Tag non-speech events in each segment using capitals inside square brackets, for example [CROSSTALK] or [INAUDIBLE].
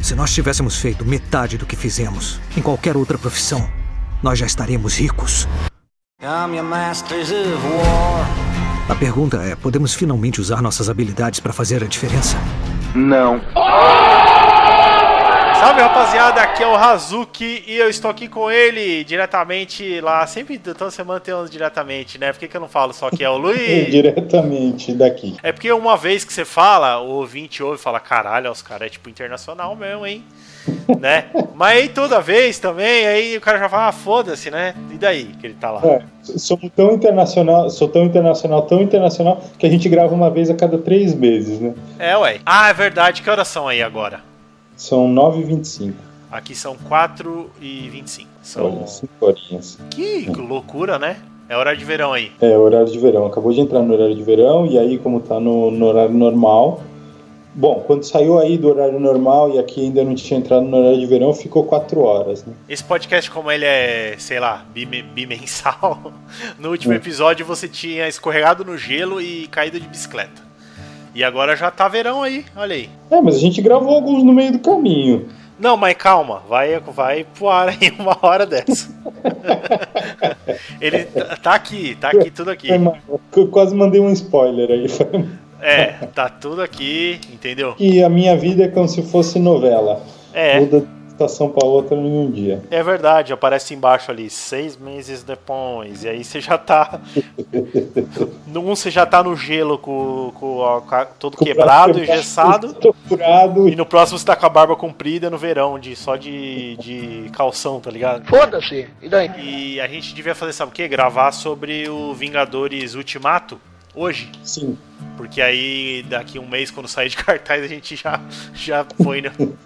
Se nós tivéssemos feito metade do que fizemos em qualquer outra profissão, nós já estaríamos ricos. A pergunta é: podemos finalmente usar nossas habilidades para fazer a diferença? Não. Salve rapaziada, aqui é o Hazuki e eu estou aqui com ele diretamente lá. Sempre toda semana tem uns diretamente, né? Por que, que eu não falo só que é o [LAUGHS] Luiz? diretamente daqui. É porque uma vez que você fala, o ouvinte ouve e fala: caralho, os caras é tipo internacional mesmo, hein? [LAUGHS] né? Mas aí toda vez também, aí o cara já fala: ah, foda-se, né? E daí que ele tá lá? É, sou tão internacional, sou tão internacional, tão internacional que a gente grava uma vez a cada três meses, né? É, ué. Ah, é verdade. Que horas são aí agora? São 9h25. Aqui são 4h25. São Olha, 5 horinhas. Que loucura, né? É horário de verão aí. É, horário de verão. Acabou de entrar no horário de verão e aí, como tá no, no horário normal. Bom, quando saiu aí do horário normal e aqui ainda não tinha entrado no horário de verão, ficou 4 horas, né? Esse podcast, como ele é, sei lá, bime- bimensal, [LAUGHS] no último Hum. episódio você tinha escorregado no gelo e caído de bicicleta. E agora já tá verão aí, olha aí. É, mas a gente gravou alguns no meio do caminho. Não, mas calma, vai, vai pro ar aí [LAUGHS] uma hora dessa. Ele tá tá aqui, tá aqui, tudo aqui. Eu quase mandei um spoiler aí. É, tá tudo aqui, entendeu? E a minha vida é como se fosse novela. É, Muda estação pra outra em um dia. é verdade, aparece embaixo ali, seis meses depois, e aí você já tá. [LAUGHS] Num você já tá no gelo com, com, todo Com quebrado, braço engessado. [LAUGHS] Estruturado E no próximo você tá com a barba comprida no verão, de, só de, de calção, tá ligado? Foda-se. E daí? E a gente devia fazer, sabe o quê? Gravar sobre o Vingadores Ultimato hoje. Sim. Porque aí daqui um mês, quando sair de [LAUGHS] cartaz, a gente já, já põe, no,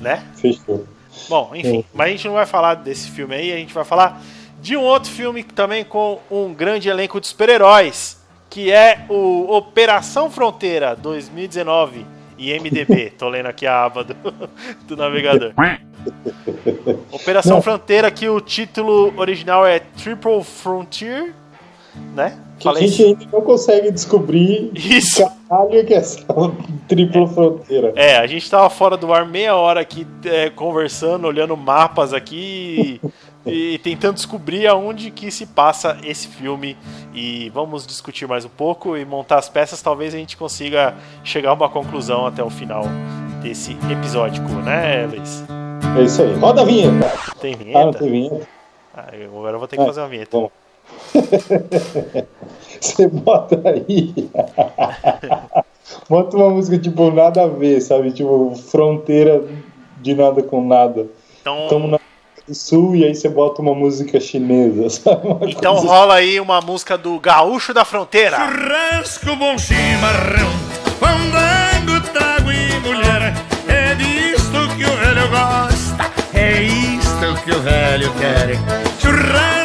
né? Fechou. Bom, enfim. Mas a gente não vai falar desse filme aí, a gente vai falar de um outro filme também com um grande elenco de super-heróis, que é o Operação Fronteira 2019 e MDB. [LAUGHS] Tô lendo aqui a aba do, [LAUGHS] do navegador. [LAUGHS] Operação Não. Fronteira, que o título original é Triple Frontier, né? Que a gente ainda não consegue descobrir Isso. caralho que é essa [LAUGHS] tripla fronteira. É, a gente tava fora do ar meia hora aqui é, conversando, olhando mapas aqui [LAUGHS] e, e tentando descobrir aonde que se passa esse filme. E vamos discutir mais um pouco e montar as peças. Talvez a gente consiga chegar a uma conclusão até o final desse episódio, né, Luiz? É isso aí. Roda a vinheta. Tem Ah, não vinheta? tem vinheta? Ah, agora eu vou ter que Ah, fazer uma vinheta. bom. [LAUGHS] Você bota aí. [LAUGHS] bota uma música tipo nada a ver, sabe? Tipo, fronteira de nada com nada. Então, na África do Sul e aí você bota uma música chinesa, [LAUGHS] sabe? Uma então coisa rola aí uma música do Gaúcho da Fronteira. Churrasco, bom chimarrão, fandango, trago e mulher. É disto que o velho gosta, é isto que o velho quer. Churrasco,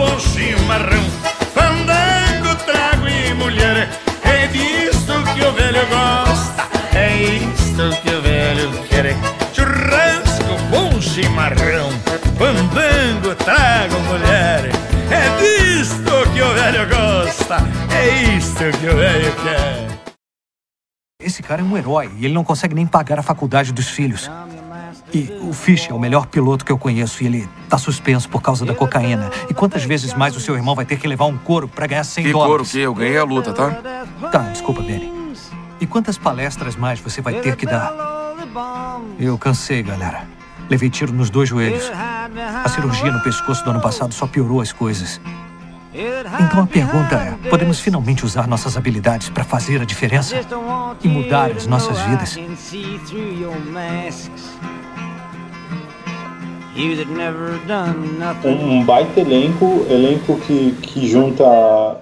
bom chimarrão, fandango, trago e mulher. É disto que o velho gosta, é isto que o velho quer. Churrasco, bom chimarrão, fandango, trago mulher. É disto que o velho gosta, é isto que o velho quer. Esse cara é um herói e ele não consegue nem pagar a faculdade dos filhos. E o Fish é o melhor piloto que eu conheço e ele tá suspenso por causa da cocaína. E quantas vezes mais o seu irmão vai ter que levar um couro pra ganhar 100 Que couro dólares? que eu ganhei a luta, tá? Tá, desculpa, Benny. E quantas palestras mais você vai ter que dar? Eu cansei, galera. Levei tiro nos dois joelhos. A cirurgia no pescoço do ano passado só piorou as coisas. Então a pergunta é: podemos finalmente usar nossas habilidades para fazer a diferença? e mudar as nossas vidas. Um, baita elenco, elenco que, que junta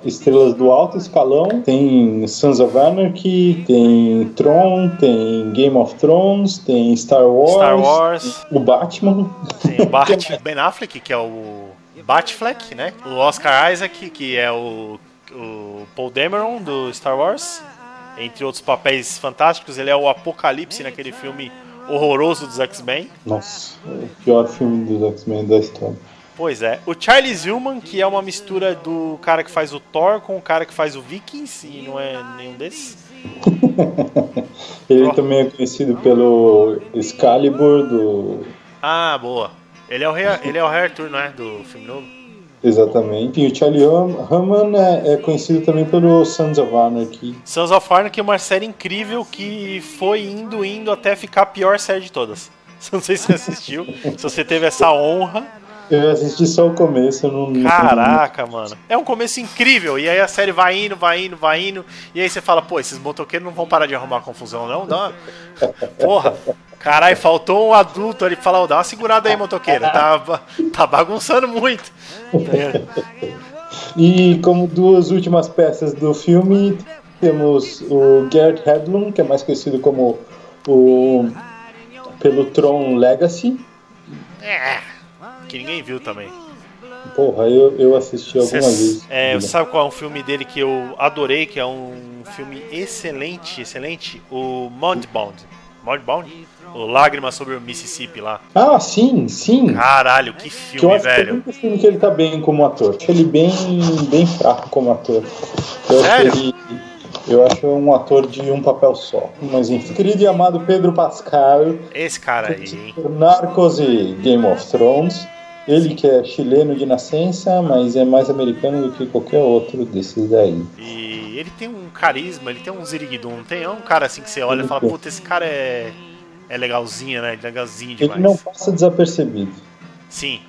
estrelas do alto escalão. Tem Sons of Anarchy, tem Tron, tem Game of Thrones, tem Star Wars, Star Wars. o Batman. Tem o Bart [LAUGHS] Ben Affleck, que é o Batfleck, né? O Oscar Isaac, que é o, o Paul Dameron do Star Wars. Entre outros papéis fantásticos, ele é o Apocalipse naquele filme horroroso dos X-Men. Nossa, é o pior filme dos X-Men da história. Pois é. O Charles Hillman, que é uma mistura do cara que faz o Thor com o cara que faz o Vikings, e não é nenhum desses. [LAUGHS] ele também é conhecido pelo Excalibur do. Ah, boa. Ele é o rei, ele é o rei Arthur, não é? Do filme novo. Exatamente. E o Charlie Hunnam é, é, conhecido também pelo Sons of Anarchy. Sons of Anarchy é uma série incrível que foi indo, indo até ficar a pior série de todas. [LAUGHS] Não sei se você assistiu, se você teve essa honra. Eu assisti só o começo, eu não. Caraca, mano. É um começo incrível. E aí a série vai indo, vai indo, vai indo. E aí você fala, pô, esses motoqueiros não vão parar de arrumar confusão, não? Dá [LAUGHS] Porra. Caralho, faltou um adulto ali falar, dá uma segurada aí, motoqueira. Tá, tá bagunçando muito. e como duas últimas peças do filme, temos o Garrett Hedlund, que é mais conhecido como o pelo Tron Legacy. É, que ninguém viu também. Porra, eu, eu assisti algumas vezes. É, sabe qual é um filme dele que eu adorei, que é um filme excelente, excelente? O Mudbound. Mudbound? O Lágrimas sobre o Mississippi lá. Ah, sim, sim. Caralho, que filme, que eu acho velho. Que é o filme que ele tá bem como ator. Acho ele bem, bem fraco como ator. Eu Sério? Ele, eu acho um ator de um papel só. Mas enfim, querido e amado Pedro Pascal. Esse cara aí, hein? Narcos e Game of Thrones. Ele que é chileno de nascença, mas é mais americano do que qualquer outro desses daí. E ele tem um carisma, ele tem um ziriguidum, não tem? É um cara assim que você olha e fala, puta, esse cara é, é legalzinho, né? Legalzinho demais. Ele não passa desapercebido. Sim,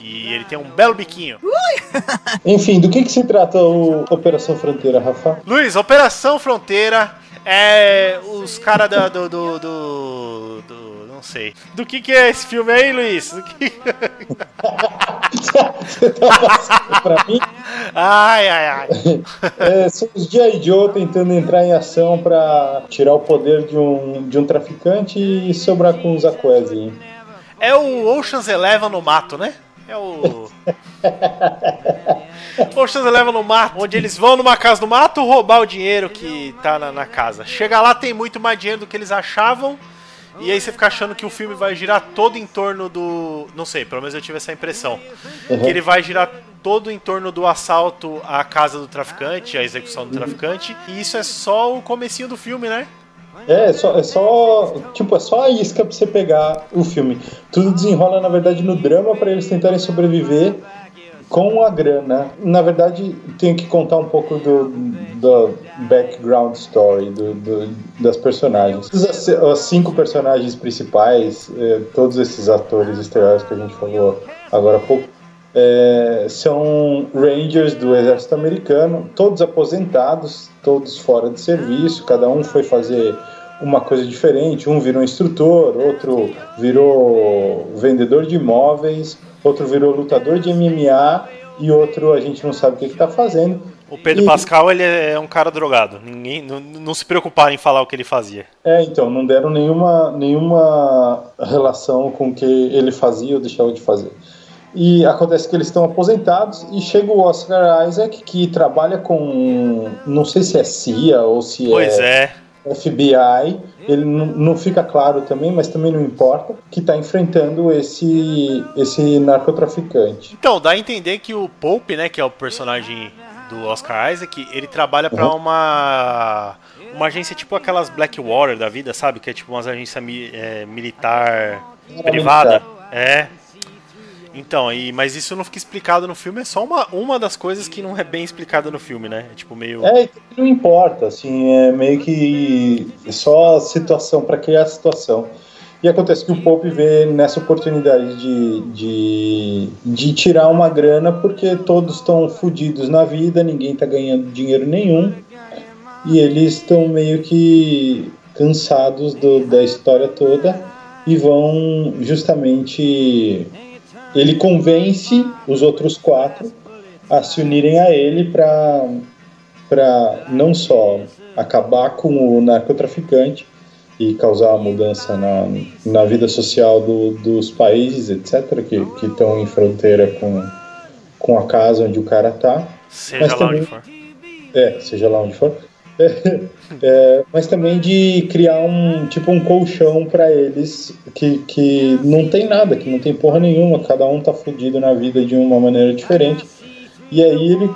e ele tem um belo biquinho. [LAUGHS] Enfim, do que, que se trata o Operação Fronteira, Rafa? Luiz, Operação Fronteira é os caras do, do, do, do, Não sei. Do que, que é esse filme aí, Luiz? Do que... Você tá passando pra mim? Ai, ai, ai. É, são os G.I. Joe tentando entrar em ação pra tirar o poder de um, de um traficante e sobrar com os Aquese. É o Ocean's Eleven no mato, né? É o. [LAUGHS] Ocean's Eleven no mato, onde eles vão numa casa do mato roubar o dinheiro que tá na, na, casa. Chega lá, tem muito mais dinheiro do que eles achavam. E aí você fica achando que o filme vai girar todo em torno do. Não sei, pelo menos eu tive essa impressão. Uhum. Que ele vai girar todo em torno do assalto à casa do traficante, a execução do uhum. traficante. E isso é só o comecinho do filme, né? É, é só, é só. Tipo, é só a isca pra você pegar o filme. Tudo desenrola, na verdade, no drama para eles tentarem sobreviver com a grana. Na verdade, tenho que contar um pouco do, do background story do, do, das personagens. As, as cinco personagens principais, eh, todos esses atores estelares que a gente falou agora há pouco, é, são Rangers do Exército Americano, todos aposentados, todos fora de serviço, cada um foi fazer uma coisa diferente. Um virou instrutor, outro virou vendedor de imóveis, outro virou lutador de MMA e outro a gente não sabe o que está fazendo. O Pedro e... Pascal ele é um cara drogado. Ninguém não, não se preocuparam em falar o que ele fazia. É, então não deram nenhuma nenhuma relação com o que ele fazia ou deixava de fazer. E acontece que eles estão aposentados e chega o Oscar Isaac que trabalha com não sei se é CIA ou se pois é, é FBI, ele não fica claro também, mas também não importa, que está enfrentando esse, esse narcotraficante. Então, dá a entender que o Pope, né, que é o personagem do Oscar Isaac, ele trabalha para uhum. uma uma agência tipo aquelas Blackwater da vida, sabe? Que é tipo uma agência mi, é, militar privada. É, então, e, mas isso não fica explicado no filme, é só uma, uma das coisas que não é bem explicada no filme, né? É tipo meio. É, não importa, assim, é meio que só a situação, para criar a situação. E acontece que o Pope vê nessa oportunidade de, de, de tirar uma grana porque todos estão fodidos na vida, ninguém está ganhando dinheiro nenhum. E eles estão meio que cansados do, da história toda e vão justamente ele convence os outros quatro a se unirem a ele para para não só acabar com o narcotraficante e causar uma mudança na, na vida social do, dos países, etc., que estão em fronteira com, com a casa onde o cara tá. Seja lá também, onde for. É, seja lá onde for. [LAUGHS] É, mas também de criar um tipo um colchão para eles que, que não tem nada, que não tem porra nenhuma, cada um tá fudido na vida de uma maneira diferente. E aí ele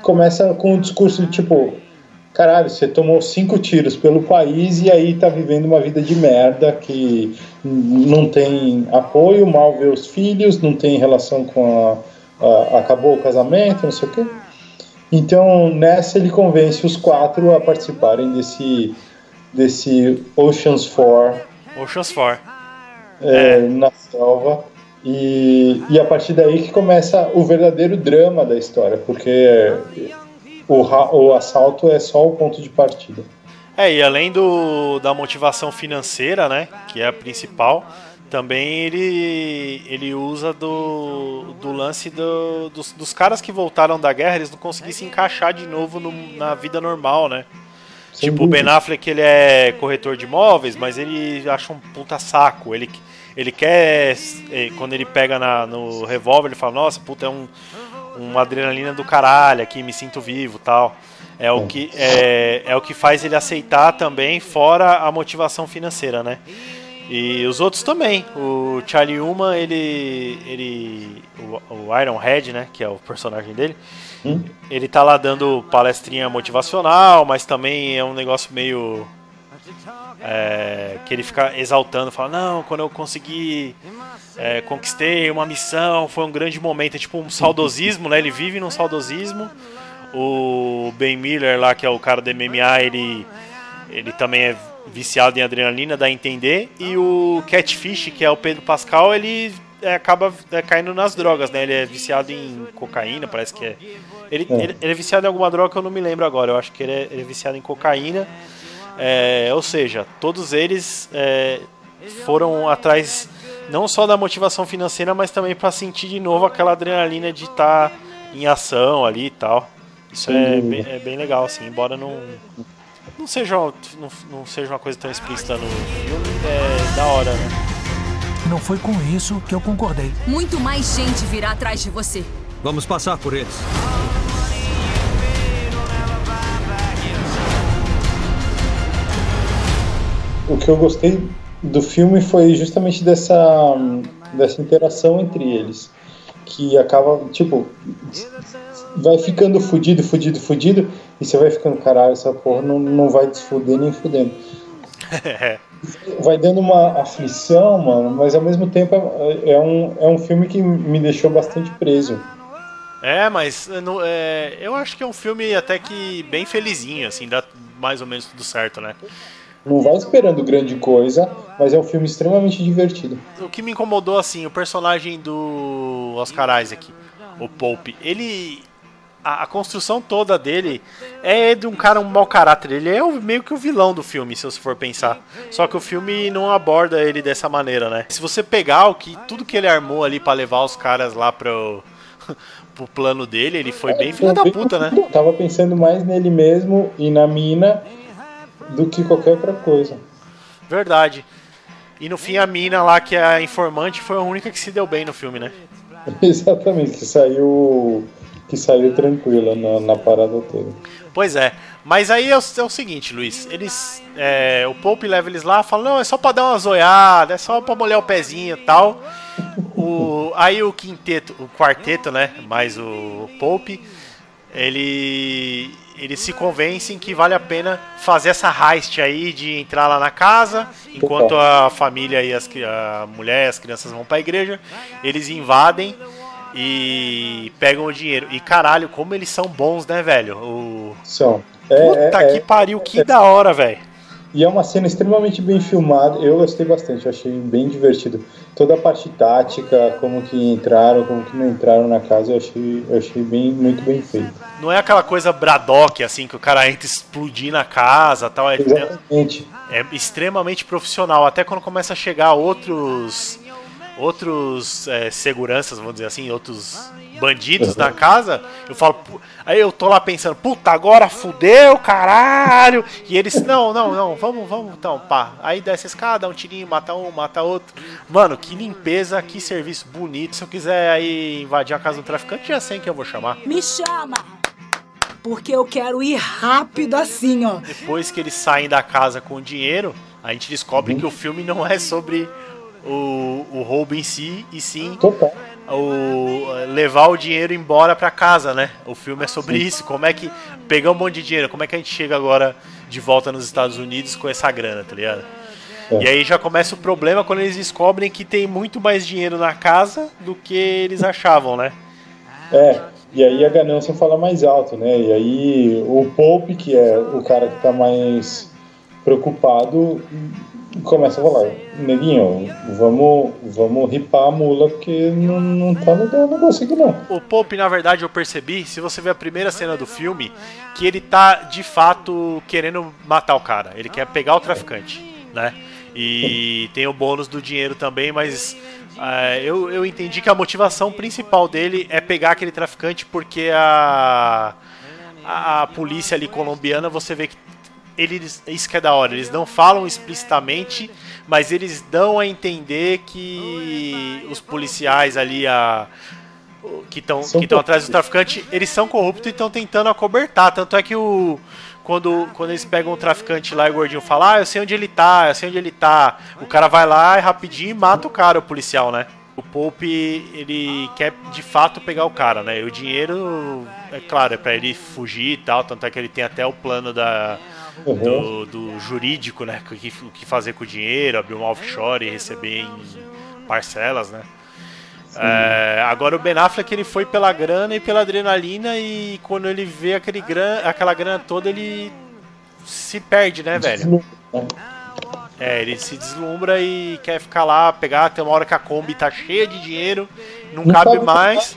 começa com um discurso de tipo, caralho, você tomou cinco tiros pelo país e aí tá vivendo uma vida de merda que não tem apoio, mal vê os filhos, não tem relação com a, a acabou o casamento, não sei o quê. Então nessa ele convence os quatro a participarem desse desse Oceans 4. Oceans 4. É, é. Na selva. E, e a partir daí que começa o verdadeiro drama da história, porque o, o assalto é só o ponto de partida. É, e além do, da motivação financeira, né, que é a principal, também ele, ele usa do, do lance do, dos, dos caras que voltaram da guerra, eles não conseguiram se encaixar de novo no, na vida normal, né? Sem tipo, dúvida. o Ben Affleck, ele é corretor de imóveis, mas ele acha um puta saco. Ele, ele quer. Eh, quando ele pega na, no revólver, ele fala: Nossa, puta, é um, uma adrenalina do caralho aqui, me sinto vivo tal. É o, que, é, é o que faz ele aceitar também, fora a motivação financeira, né? E os outros também. O Charlie Uma, ele. ele o, o Iron Head, né? Que é o personagem dele. Hum? Ele tá lá dando palestrinha motivacional, mas também é um negócio meio é, que ele fica exaltando, fala, não, quando eu consegui, é, conquistei uma missão, foi um grande momento, é tipo um saudosismo, né? Ele vive num saudosismo. O Ben Miller lá, que é o cara do MMA, ele, ele também é viciado em adrenalina, dá a entender. E o Catfish, que é o Pedro Pascal, ele é, acaba é, caindo nas drogas, né? Ele é viciado em cocaína, parece que é. Ele é. Ele, ele é viciado em alguma droga que eu não me lembro agora. Eu acho que ele é, ele é viciado em cocaína. É, ou seja, todos eles é, foram atrás não só da motivação financeira, mas também para sentir de novo aquela adrenalina de estar tá em ação ali e tal. Isso é bem, é bem, legal, assim, embora não, não, seja, não, não seja uma coisa tão explícita no filme, é da hora, né? Não foi com isso que eu concordei. Muito mais gente virá atrás de você. Vamos passar por eles. o que eu gostei do filme foi justamente dessa, dessa interação entre eles. Que acaba, tipo, vai ficando fudido, fudido, fudido, e você vai ficando, caralho, essa porra não, não vai desfuder nem fudendo. [LAUGHS] vai dando uma aflição, mano, mas ao mesmo tempo é, é, um, é um filme que me deixou bastante preso. É, mas é, eu acho que é um filme até que bem felizinho, assim, dá mais ou menos tudo certo, né? Não vai esperando grande coisa, mas é um filme extremamente divertido. O que me incomodou, assim, o personagem do Oscar Isaac, o Pope, ele. A, a construção toda dele é de um cara um mau caráter. Ele é o, meio que o vilão do filme, se você for pensar. Só que o filme não aborda ele dessa maneira, né? Se você pegar o que tudo que ele armou ali para levar os caras lá pro, [LAUGHS] pro plano dele, ele foi bem filho da puta, né? Eu tava pensando mais nele mesmo e na mina do que qualquer outra coisa. Verdade. E no fim a mina lá, que é a informante, foi a única que se deu bem no filme, né? [LAUGHS] Exatamente, que saiu que saiu tranquila na, na parada toda. Pois é. Mas aí é o, é o seguinte, Luiz. Eles. É, o Pope leva eles lá fala, não, é só pra dar uma zoiada, é só pra molhar o pezinho e tal. O, aí o quinteto, o quarteto, né? Mais o Pope, ele eles se convencem que vale a pena fazer essa heist aí de entrar lá na casa, enquanto a família e as, a mulher e as crianças vão para a igreja, eles invadem e pegam o dinheiro. E caralho, como eles são bons, né, velho? O... São. É, Puta é, que é, pariu, que é, da hora, velho. E é uma cena extremamente bem filmada. Eu gostei bastante, eu achei bem divertido. Toda a parte tática, como que entraram, como que não entraram na casa, eu achei, eu achei bem, muito bem feito. Não é aquela coisa Braddock, assim, que o cara entra explodir na casa tal. É, Exatamente. É, é extremamente profissional. Até quando começa a chegar outros outros é, seguranças, vamos dizer assim, outros bandidos na casa, eu falo, aí eu tô lá pensando, puta, agora fudeu, caralho. E eles, não, não, não, vamos, vamos, então, pá. Aí desce a escada, um tirinho, mata um, mata outro. Mano, que limpeza, que serviço bonito. Se eu quiser aí invadir a casa do traficante, já sei quem eu vou chamar. Me chama! Porque eu quero ir rápido assim, ó. Depois que eles saem da casa com o dinheiro, a gente descobre uhum. que o filme não é sobre o, o roubo em si, e sim Total. o levar o dinheiro embora pra casa, né? O filme é sobre isso. Como é que pegar um monte de dinheiro, como é que a gente chega agora de volta nos Estados Unidos com essa grana, tá ligado? É. E aí já começa o problema quando eles descobrem que tem muito mais dinheiro na casa do que eles achavam, né? É, e aí a ganância fala mais alto, né? E aí o Pope, que é o cara que tá mais preocupado, começa a falar, neguinho, vamos, vamos ripar a mula porque não, não tá legal o negócio aqui não. O Pope, na verdade, eu percebi, se você ver a primeira cena do filme, que ele tá de fato querendo matar o cara. Ele quer pegar o traficante, né? E tem o bônus do dinheiro também, mas é, eu, eu entendi que a motivação principal dele é pegar aquele traficante porque a, a, a polícia ali colombiana, você vê que eles, isso que é da hora, eles não falam explicitamente, mas eles dão a entender que os policiais ali, a, que estão que estão atrás do traficante, eles são corruptos e estão tentando acobertar. Tanto é que o. Quando, quando eles pegam o traficante lá e o gordinho fala, ah, eu sei onde ele tá, eu sei onde ele tá. O cara vai lá e rapidinho mata o cara, o policial, né? O Pope, ele quer de fato pegar o cara, né? E o dinheiro, é claro, é pra ele fugir e tal. Tanto é que ele tem até o plano da. Do, do jurídico, né? O que, que fazer com o dinheiro, abrir uma offshore e receber em parcelas, né? É, agora o Ben Affleck ele foi pela grana e pela adrenalina e quando ele vê aquele gran, aquela grana toda ele se perde, né, velho? É, ele se deslumbra e quer ficar lá, pegar, tem uma hora que a Kombi tá cheia de dinheiro, não, cabe o mais.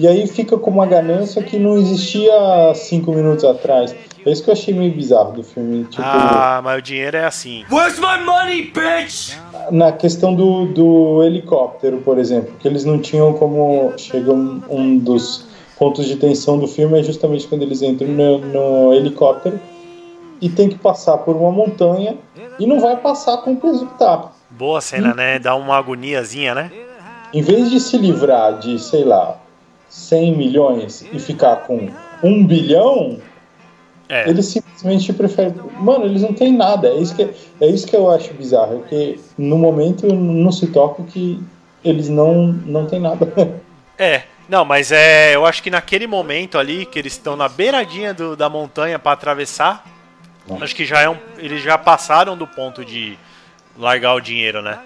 E aí fica com uma ganância que não existia cinco minutos atrás. É isso que eu achei meio bizarro do filme. Tipo, Ah, mas o dinheiro é assim. na questão do, do helicóptero, por exemplo, que eles não tinham como. Chega um, um dos pontos de tensão do filme é justamente quando eles entram no, no helicóptero e tem que passar por uma montanha e não vai passar com o peso que tá. Boa cena, né? Dá uma agoniazinha, né? Em vez de se livrar de, sei lá, 100 milhões e ficar com um bilhão, É. eles simplesmente preferem. Mano, eles não têm nada. É isso que, é isso que eu acho bizarro. É que no momento não se toca que eles não, não têm nada. [LAUGHS] É, não, mas é, eu acho que naquele momento ali que eles estão na beiradinha do- da montanha pra atravessar, acho que já é um, eles já passaram do ponto de largar o dinheiro, né?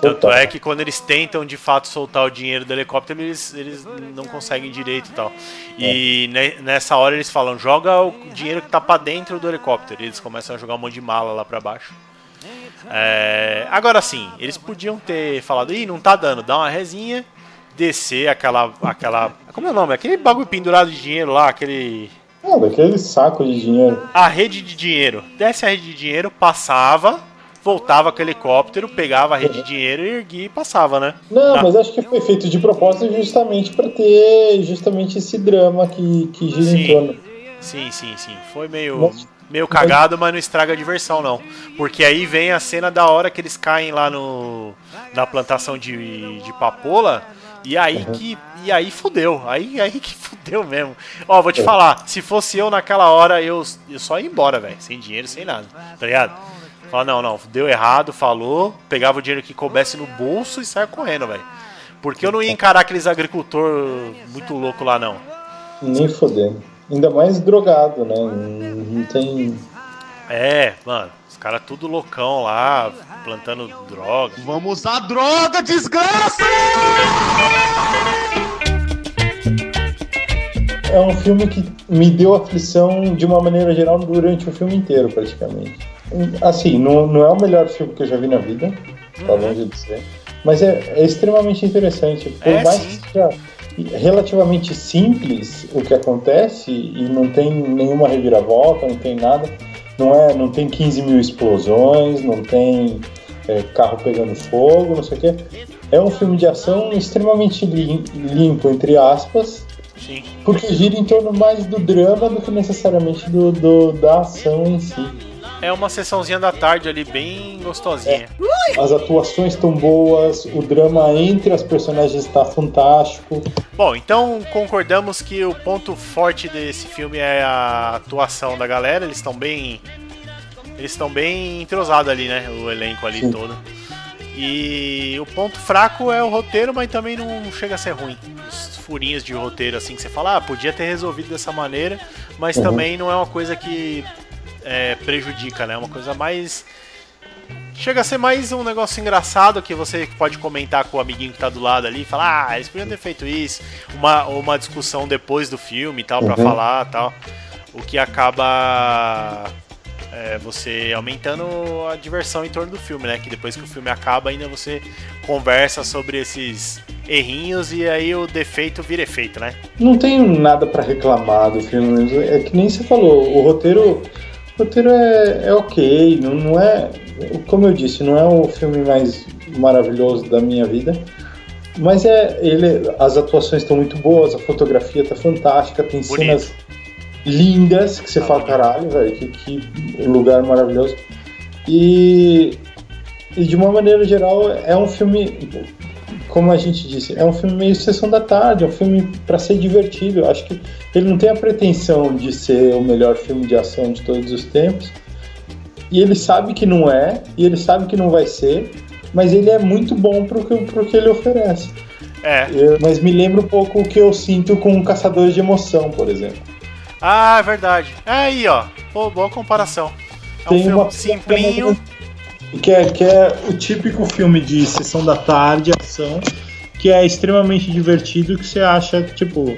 Tanto é que quando eles tentam de fato soltar o dinheiro do helicóptero, eles, eles não conseguem direito e tal. E ne- nessa hora eles falam: joga o dinheiro que tá pra dentro do helicóptero. E eles começam a jogar um monte de mala lá pra baixo. É, agora sim, eles podiam ter falado: ih, não tá dando, dá uma resinha, descer aquela. aquela como é o nome? Aquele bagulho pendurado de dinheiro lá, aquele. Daquele saco de dinheiro. A rede de dinheiro. Desce a rede de dinheiro, passava, voltava com o helicóptero, pegava a rede de dinheiro e erguia e passava, né? Não, Ah. mas acho que foi feito de propósito justamente para ter justamente esse drama que, que gira Sim. em torno. Sim, sim, sim. Foi meio, meio cagado, mas não estraga a diversão, não. Porque aí vem a cena da hora que eles caem lá no na plantação de, de papoula. E aí que. E aí fudeu. Aí, aí que [LAUGHS] fudeu mesmo. Ó, vou te falar, se fosse eu naquela hora, eu, eu só ia embora, velho. Sem dinheiro, sem nada. Tá ligado? Fala, não, não, deu errado, falou, pegava o dinheiro que coubesse no bolso e saia correndo, velho. Porque eu não ia encarar aqueles agricultor muito louco lá, não. Nem fodendo. Ainda mais drogado, né? Não não tem. É, mano, os caras tudo loucão lá, plantando droga. Vamos usar droga, desgraça! É um filme que me deu aflição de uma maneira geral durante o filme inteiro, praticamente. Assim, não, não é o melhor filme que eu já vi na vida, tá longe de ser. Mas é, é extremamente interessante. Por É, mais sim. que seja relativamente simples o que acontece e não tem nenhuma reviravolta, não tem nada. Não, é, não tem 15 mil explosões, não tem é, carro pegando fogo, não sei o quê. É um filme de ação extremamente lim- limpo, entre aspas, Sim. porque gira em torno mais do drama do que necessariamente do, do- da ação em si. É uma sessãozinha da tarde ali, bem gostosinha. As atuações estão boas, o drama entre as personagens está fantástico. Bom, então concordamos que o ponto forte desse filme é a atuação da galera. Eles estão bem. Eles estão bem entrosados ali, né? O elenco ali Sim. todo. E o ponto fraco é o roteiro, mas também não chega a ser ruim. Os furinhos de roteiro, assim, que você fala, ah, podia ter resolvido dessa maneira, mas uhum. também não é uma coisa que é, prejudica, né? É uma coisa mais. Chega a ser mais um negócio engraçado que você pode comentar com o amiguinho que tá do lado ali e falar, ah, eles podiam ter feito isso. Uma, uma discussão depois do filme e tal, uhum. pra falar tal. O que acaba é, você aumentando a diversão em torno do filme, né? Que depois que o filme acaba, ainda você conversa sobre esses errinhos e aí o defeito vira efeito, né? Não tenho nada para reclamar do filme, é que nem você falou, o roteiro, o roteiro é, é ok, não, não é, como eu disse, não é o filme mais maravilhoso da minha vida, mas é ele, as atuações estão muito boas, a fotografia tá fantástica, tem Bonito. cenas lindas, que você fala, caralho, velho, que, que lugar maravilhoso. E, e de uma maneira geral é um filme, como a gente disse, é um filme meio sessão da tarde, é um filme para ser divertido. Eu acho que ele não tem a pretensão de ser o melhor filme de ação de todos os tempos. E ele sabe que não é, e ele sabe que não vai ser, mas ele é muito bom pro que, pro que ele oferece. É. Eu, mas me lembra um pouco o que eu sinto com Caçadores de Emoção, por exemplo. Ah, é verdade. É aí, ó. Pô, boa comparação. É Tem um filme uma simplinho. Que é, que é o típico filme de sessão da tarde, ação, que é extremamente divertido, que você acha, tipo,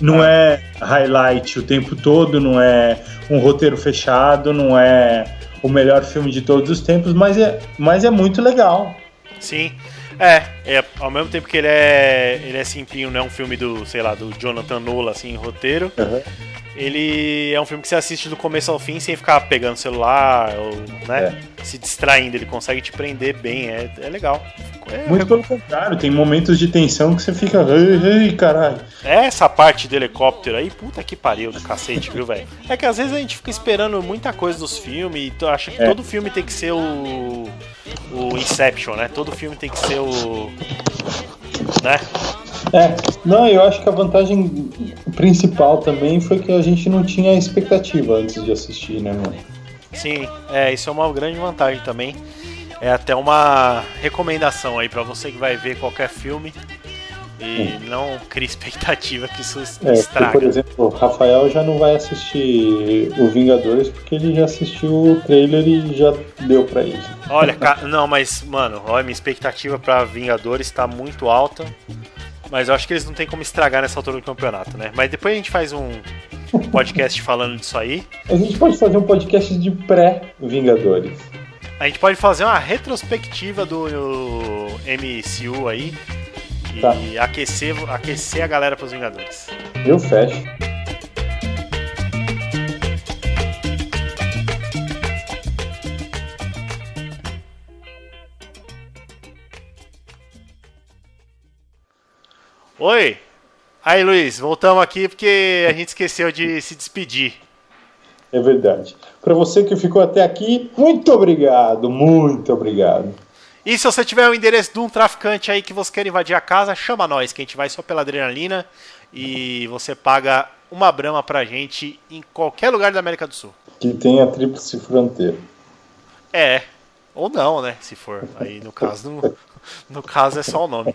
não ah. é highlight o tempo todo, não é um roteiro fechado, não é o melhor filme de todos os tempos, mas é, mas é muito legal. Sim. É, é, ao mesmo tempo que ele é, ele é simplinho, não é um filme do, sei lá, do Jonathan Nolan, assim, em roteiro. Uhum ele é um filme que você assiste do começo ao fim sem ficar pegando celular ou né, é. se distraindo. Ele consegue te prender bem, é, é legal. É, Muito pelo contrário, tem momentos de tensão que você fica, ei, ei, caralho. Essa parte do helicóptero aí, puta que pariu do cacete, viu, velho? É que às vezes a gente fica esperando muita coisa dos filmes e acha que é. todo filme tem que ser o. o Inception, né? Todo filme tem que ser o. né? É, não, eu acho que a vantagem principal também foi que a gente não tinha expectativa antes de assistir, né, mano? Sim, é, isso é uma grande vantagem também. É até uma recomendação aí para você que vai ver qualquer filme e não crie expectativa que isso é, estraga. por exemplo, o Rafael já não vai assistir o Vingadores porque ele já assistiu o trailer e já deu para ele. Olha, não, mas mano, olha, minha expectativa para Vingadores está muito alta. Mas eu acho que eles não tem como estragar nessa altura do campeonato, né? Mas depois a gente faz um podcast falando disso aí. A gente pode fazer um podcast de pré-Vingadores. A gente pode fazer uma retrospectiva do MCU aí e tá. aquecer, aquecer a galera pros Vingadores. Eu fecho. Oi! Aí, Luiz, voltamos aqui porque a gente esqueceu de se despedir. É verdade. Para você que ficou até aqui, muito obrigado, muito obrigado. E se você tiver o endereço de um traficante aí que você quer invadir a casa, chama nós, que a gente vai só pela adrenalina e você paga uma brama pra gente em qualquer lugar da América do Sul. Que tenha tríplice fronteira. É, ou não, né? Se for. Aí no caso, no, no caso é só o nome.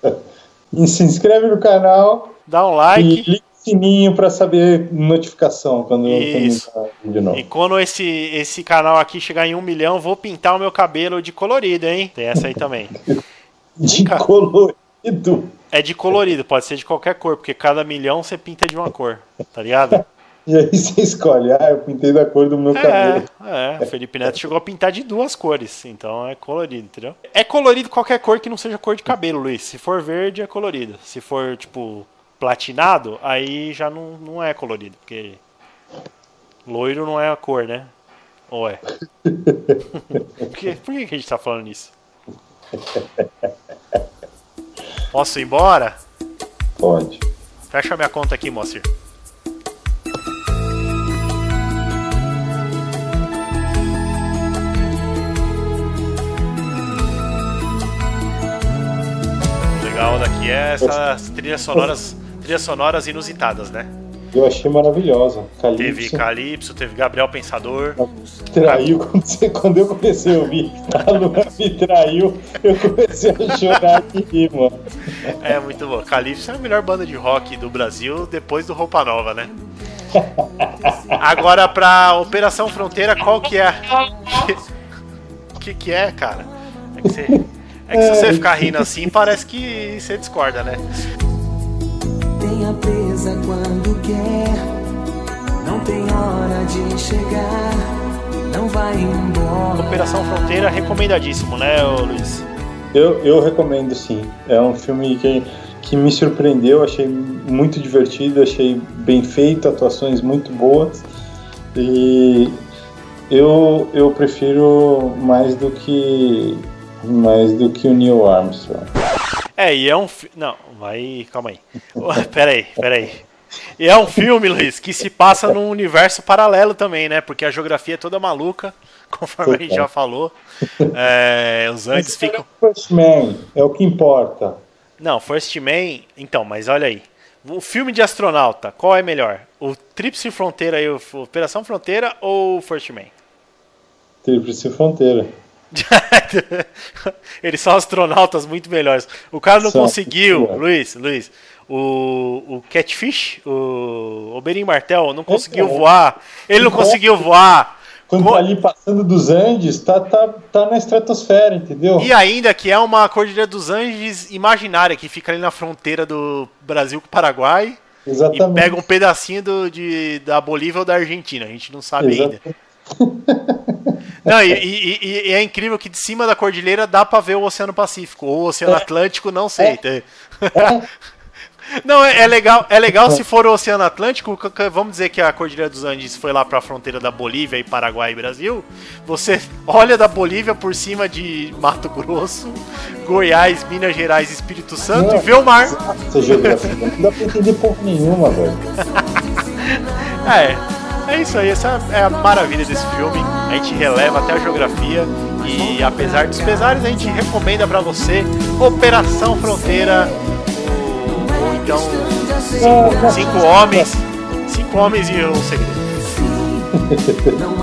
[LAUGHS] E se inscreve no canal. Dá um like. E sininho para saber notificação quando Isso. eu de novo. E quando esse, esse canal aqui chegar em um milhão, vou pintar o meu cabelo de colorido, hein? Tem essa aí também. [LAUGHS] de colorido. É de colorido, pode ser de qualquer cor, porque cada milhão você pinta de uma cor, tá ligado? [LAUGHS] E aí você escolhe, ah, eu pintei da cor do meu é, cabelo. É, o Felipe Neto chegou a pintar de duas cores, então é colorido, entendeu? É colorido qualquer cor que não seja cor de cabelo, Luiz. Se for verde, é colorido. Se for, tipo, platinado, aí já não, não é colorido, porque loiro não é a cor, né? Ou é? [LAUGHS] por, que, por que a gente tá falando isso? Posso ir embora? Pode. Fecha minha conta aqui, Moacir. legal daqui é essas trilhas sonoras, trilhas sonoras inusitadas, né? Eu achei maravilhosa. Calypso. Teve Calypso, teve Gabriel Pensador. Traiu [LAUGHS] quando, eu comecei a ouvir a Lua me traiu, eu comecei a chorar aqui, mano. É muito bom. Calypso é a melhor banda de rock do Brasil depois do Roupa Nova, né? Agora pra Operação Fronteira, qual que é? O [LAUGHS] que, que é, cara? É que, você, é que se você ficar rindo assim, parece que você discorda, né? Tenha presa quando quer, não tem hora de chegar, não vai embora. Operação Fronteira, recomendadíssimo, né, Luiz? Eu, eu recomendo sim. É um filme que que me surpreendeu, achei muito divertido, achei bem feito, atuações muito boas. E eu, eu prefiro mais do que mais do que o Neil Armstrong. É, e é um não, vai, calma aí. [LAUGHS] peraí, peraí. E é um filme, Luiz, que se passa num universo paralelo também, né? Porque a geografia é toda maluca, [LAUGHS] conforme a gente já falou. É, os Andes ficam. É o que importa. Não, First Man. Então, mas olha aí. O filme de astronauta, qual é melhor? O Tríplice Fronteira e o Operação Fronteira ou o First Man? Tríplice Fronteira. [LAUGHS] Eles são astronautas muito melhores. O cara não Só conseguiu, Luiz, Luiz, o, o Catfish, o Oberyn Martel não conseguiu voar. Ele não conseguiu voar quando tá ali passando dos Andes, tá, tá, tá na estratosfera, entendeu? E ainda que é uma cordilheira dos Andes imaginária, que fica ali na fronteira do Brasil com o Paraguai. Exatamente. E pega um pedacinho do, de, da Bolívia ou da Argentina, a gente não sabe Exatamente. ainda. [LAUGHS] Não, e, e, e, é incrível que de cima da cordilheira dá pra ver o Oceano Pacífico, ou o Oceano é. Atlântico, não sei. É. é. [LAUGHS] Não, é, é, legal, é legal se for o Oceano Atlântico, vamos dizer que a Cordilheira dos Andes foi lá para a fronteira da Bolívia e Paraguai e Brasil. Você [LAUGHS] olha da Bolívia por cima de Mato Grosso, Goiás, Minas Gerais Espírito Santo não, e vê o mar. Essa geografia não dá pra entender porra nenhuma, velho. [LAUGHS] é, é isso aí, essa é a maravilha desse filme. A gente releva até a geografia e apesar dos pesares, a gente recomenda para você Operação Fronteira então, cinco, cinco homens. Cinco homens e um segredo. [LAUGHS]